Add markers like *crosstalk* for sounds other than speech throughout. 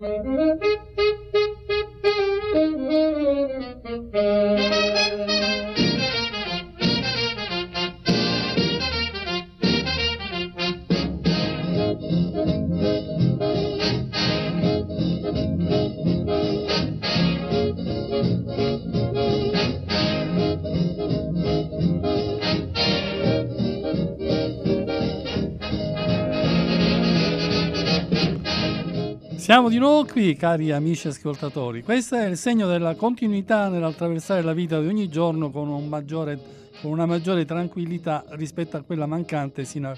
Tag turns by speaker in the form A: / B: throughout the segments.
A: Mm-hmm. Siamo di nuovo qui, cari amici ascoltatori. Questo è il segno della continuità nell'attraversare la vita di ogni giorno con, un maggiore, con una maggiore tranquillità rispetto a quella mancante sino a,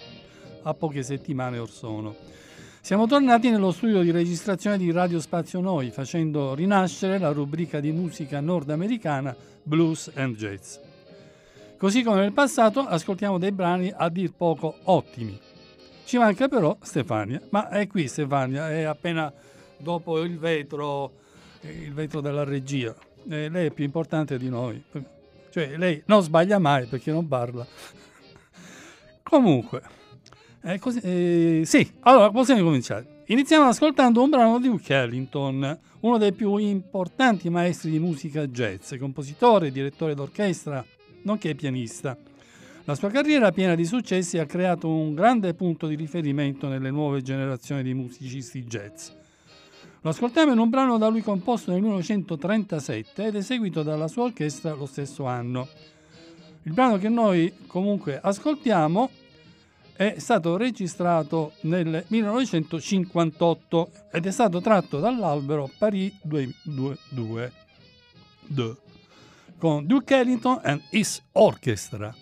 A: a poche settimane or sono. Siamo tornati nello studio di registrazione di Radio Spazio Noi, facendo rinascere la rubrica di musica nordamericana Blues and Jazz. Così come nel passato ascoltiamo dei brani a dir poco ottimi. Ci manca però Stefania, ma è qui Stefania, è appena dopo il vetro, il vetro della regia. Eh, lei è più importante di noi. Cioè, lei non sbaglia mai perché non parla. *laughs* Comunque, eh, così, eh, sì, allora possiamo cominciare. Iniziamo ascoltando un brano di Duke Ellington, uno dei più importanti maestri di musica jazz, compositore, direttore d'orchestra, nonché pianista. La sua carriera piena di successi ha creato un grande punto di riferimento nelle nuove generazioni di musicisti jazz. Lo ascoltiamo in un brano da lui composto nel 1937 ed eseguito dalla sua orchestra lo stesso anno. Il brano che noi comunque ascoltiamo è stato registrato nel 1958 ed è stato tratto dall'albero Paris 222 con Duke Ellington and His Orchestra.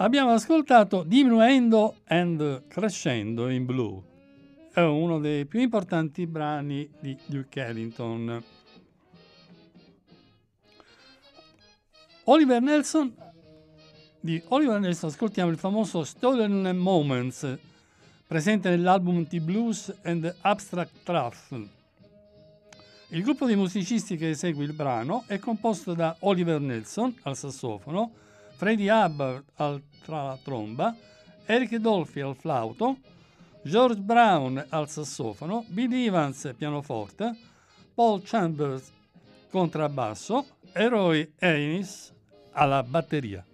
A: Abbiamo ascoltato Diminuendo and Crescendo in Blue. È uno dei più importanti brani di Duke Ellington. Oliver Nelson di Oliver Nelson ascoltiamo il famoso Stolen Moments presente nell'album The Blues and Abstract Truth. Il gruppo di musicisti che esegue il brano è composto da Oliver Nelson al sassofono, Freddie Hubbard al tra tromba, Eric Dolphy al flauto, George Brown al sassofono, Billy Evans pianoforte, Paul Chambers contrabbasso e Roy Haynes alla batteria.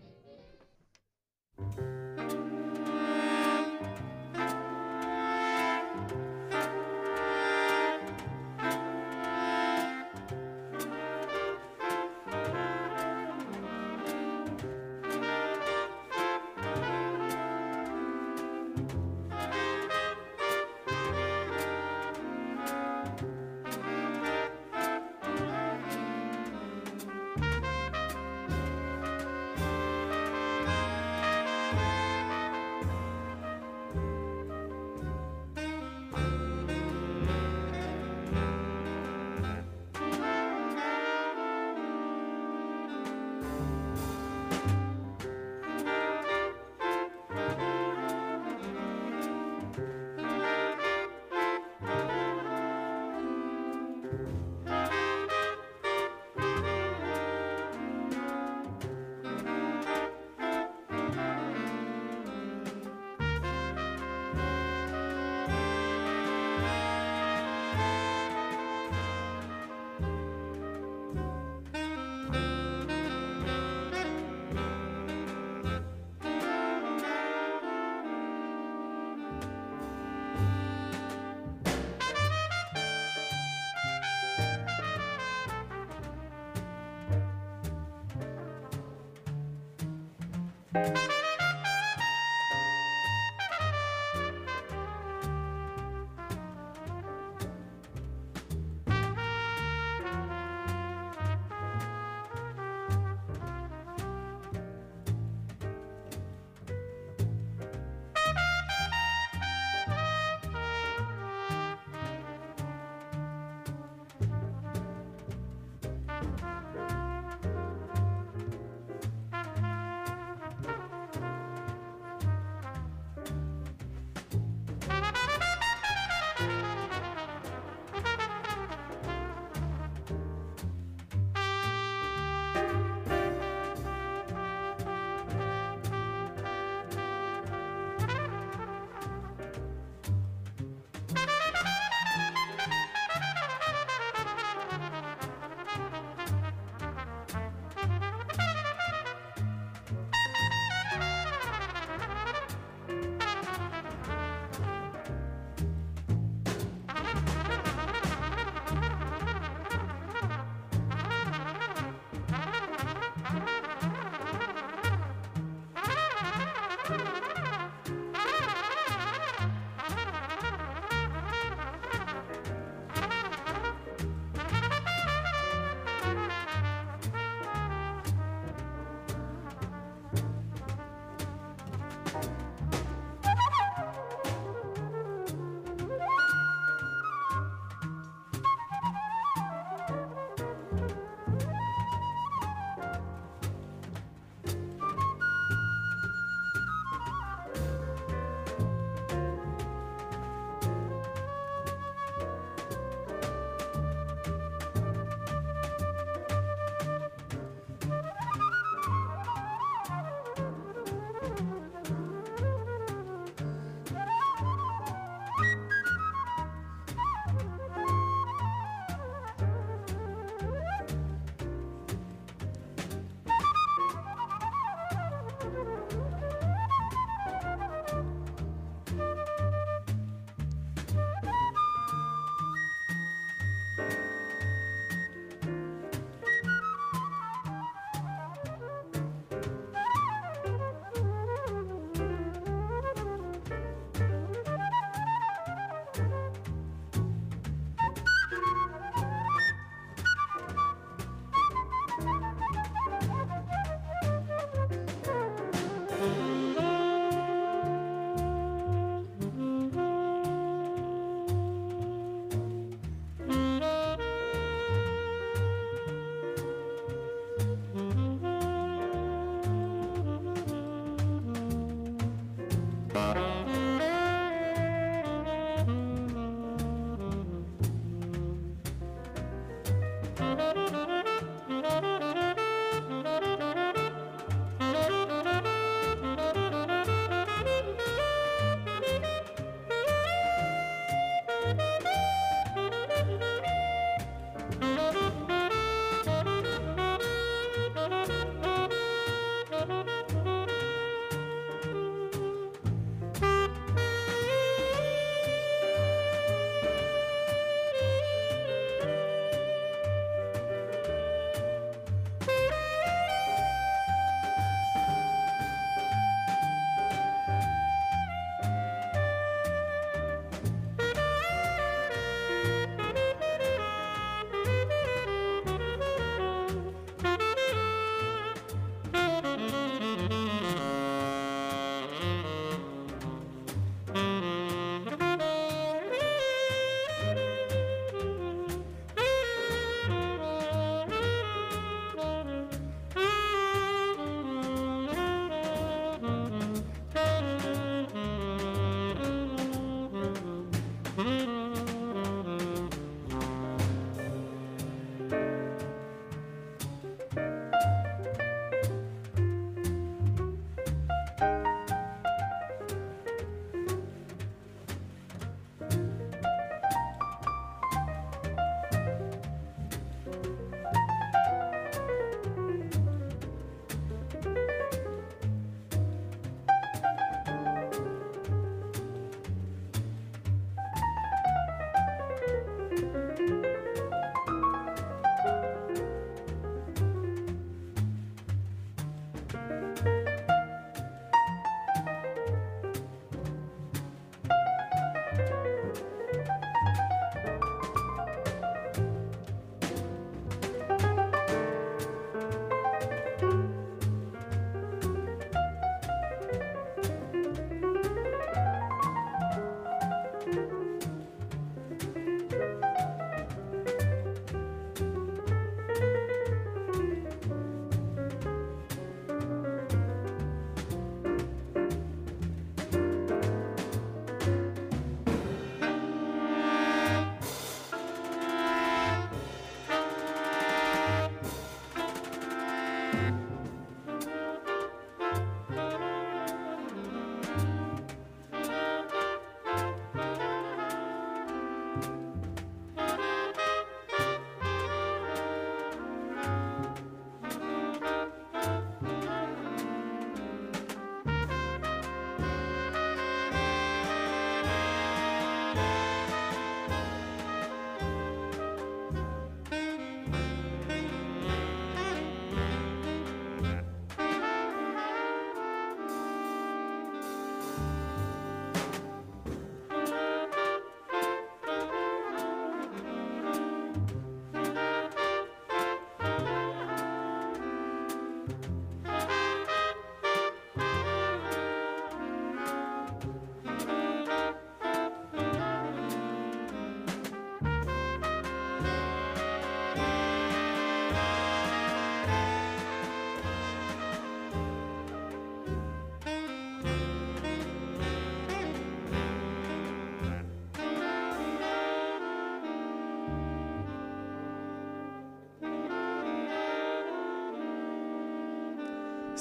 A: Música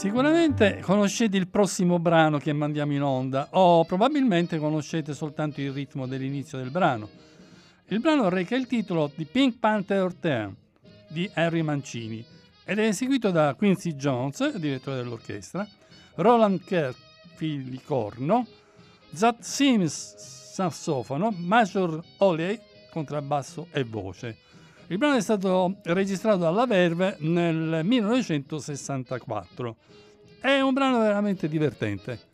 A: Sicuramente conoscete il prossimo brano che mandiamo in onda o probabilmente conoscete soltanto il ritmo dell'inizio del brano. Il brano reca il titolo di Pink Panther Theme di Henry Mancini ed è eseguito da Quincy Jones, direttore dell'orchestra, Roland Kirk, filicorno, Zat Sims, sassofono, Major Oley, contrabbasso e voce. Il brano è stato registrato dalla Verve nel 1964. È un brano veramente divertente.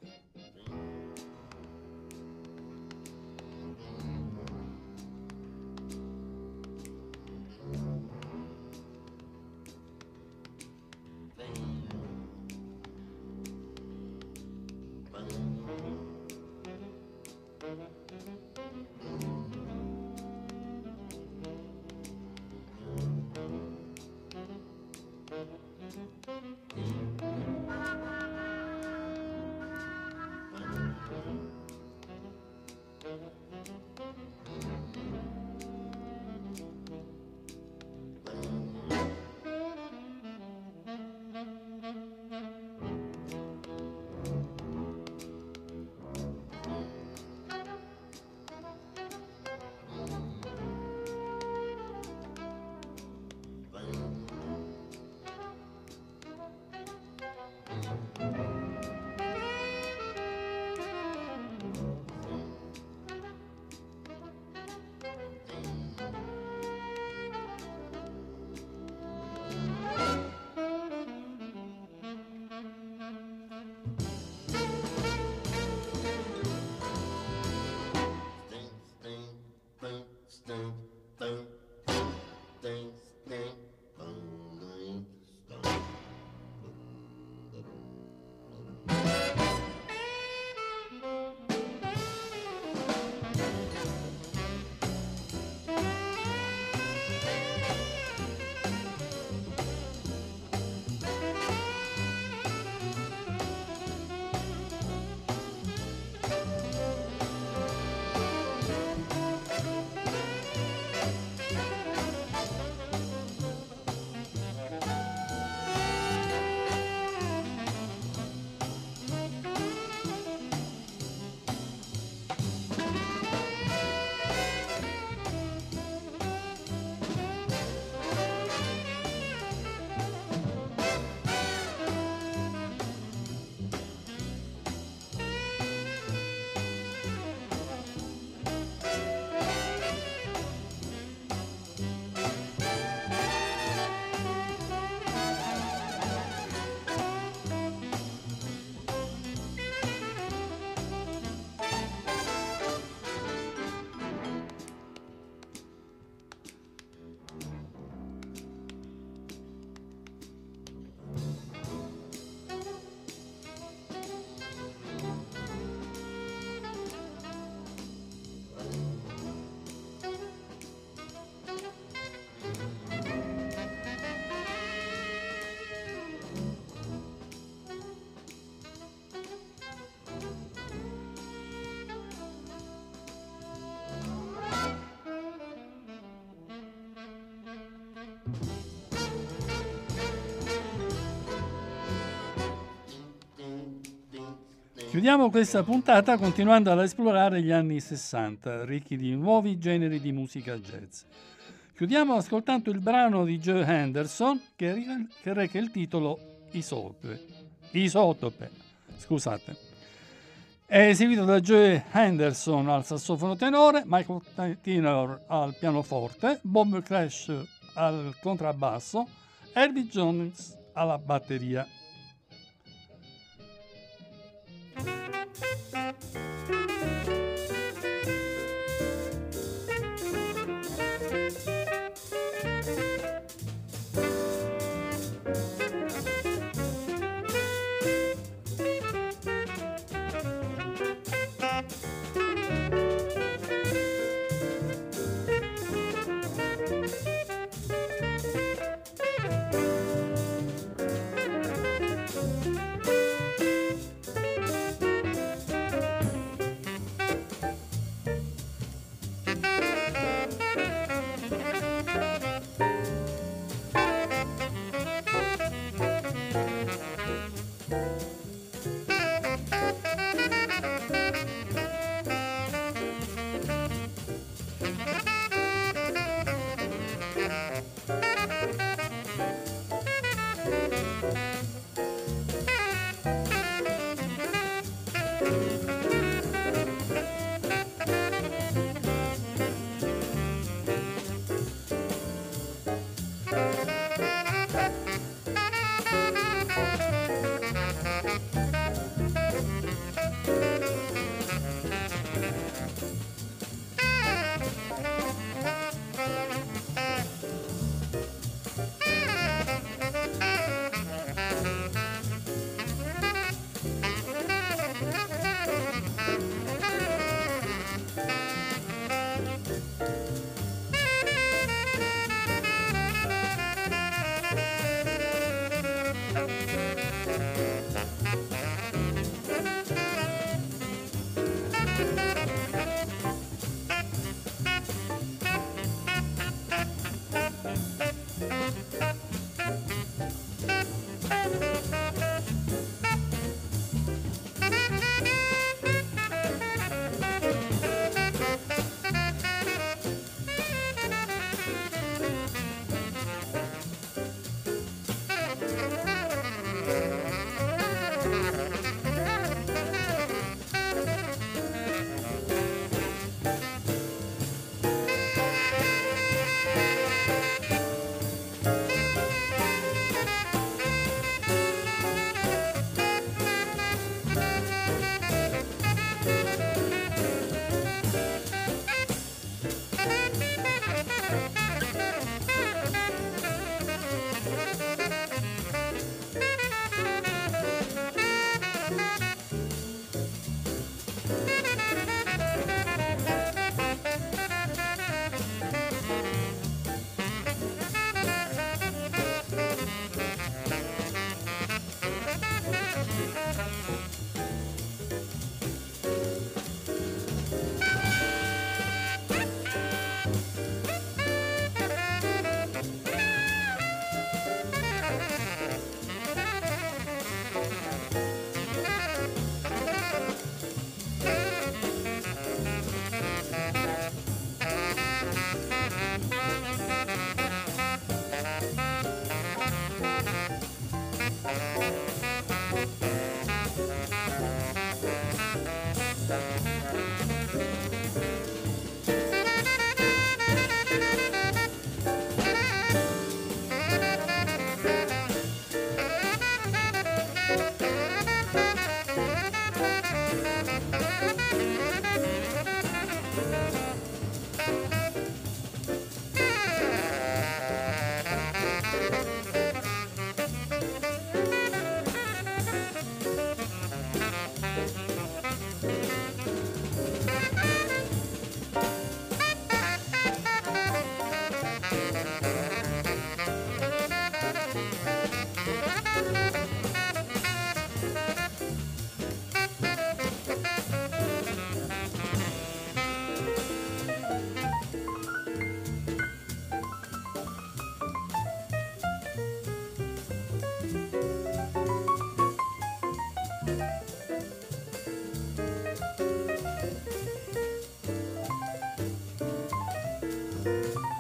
A: Chiudiamo questa puntata continuando ad esplorare gli anni 60, ricchi di nuovi generi di musica jazz. Chiudiamo ascoltando il brano di Joe Henderson che, che reca il titolo Isotope. Isotope, scusate. È eseguito da Joe Henderson al sassofono tenore, Michael Tiner al pianoforte, Bob Crash al contrabbasso, Herbie Jones alla batteria. Thank you. え?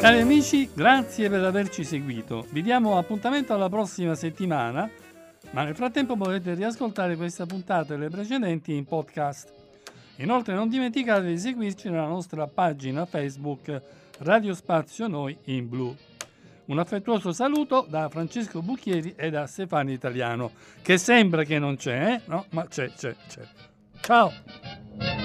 A: Cari amici, grazie per averci seguito. Vi diamo appuntamento alla prossima settimana, ma nel frattempo potete riascoltare questa puntata e le precedenti in podcast. Inoltre non dimenticate di seguirci nella nostra pagina Facebook Radio Spazio Noi in Blu. Un affettuoso saluto da Francesco Bucchieri e da Stefano Italiano, che sembra che non c'è, eh? no? Ma c'è, c'è, c'è. Ciao!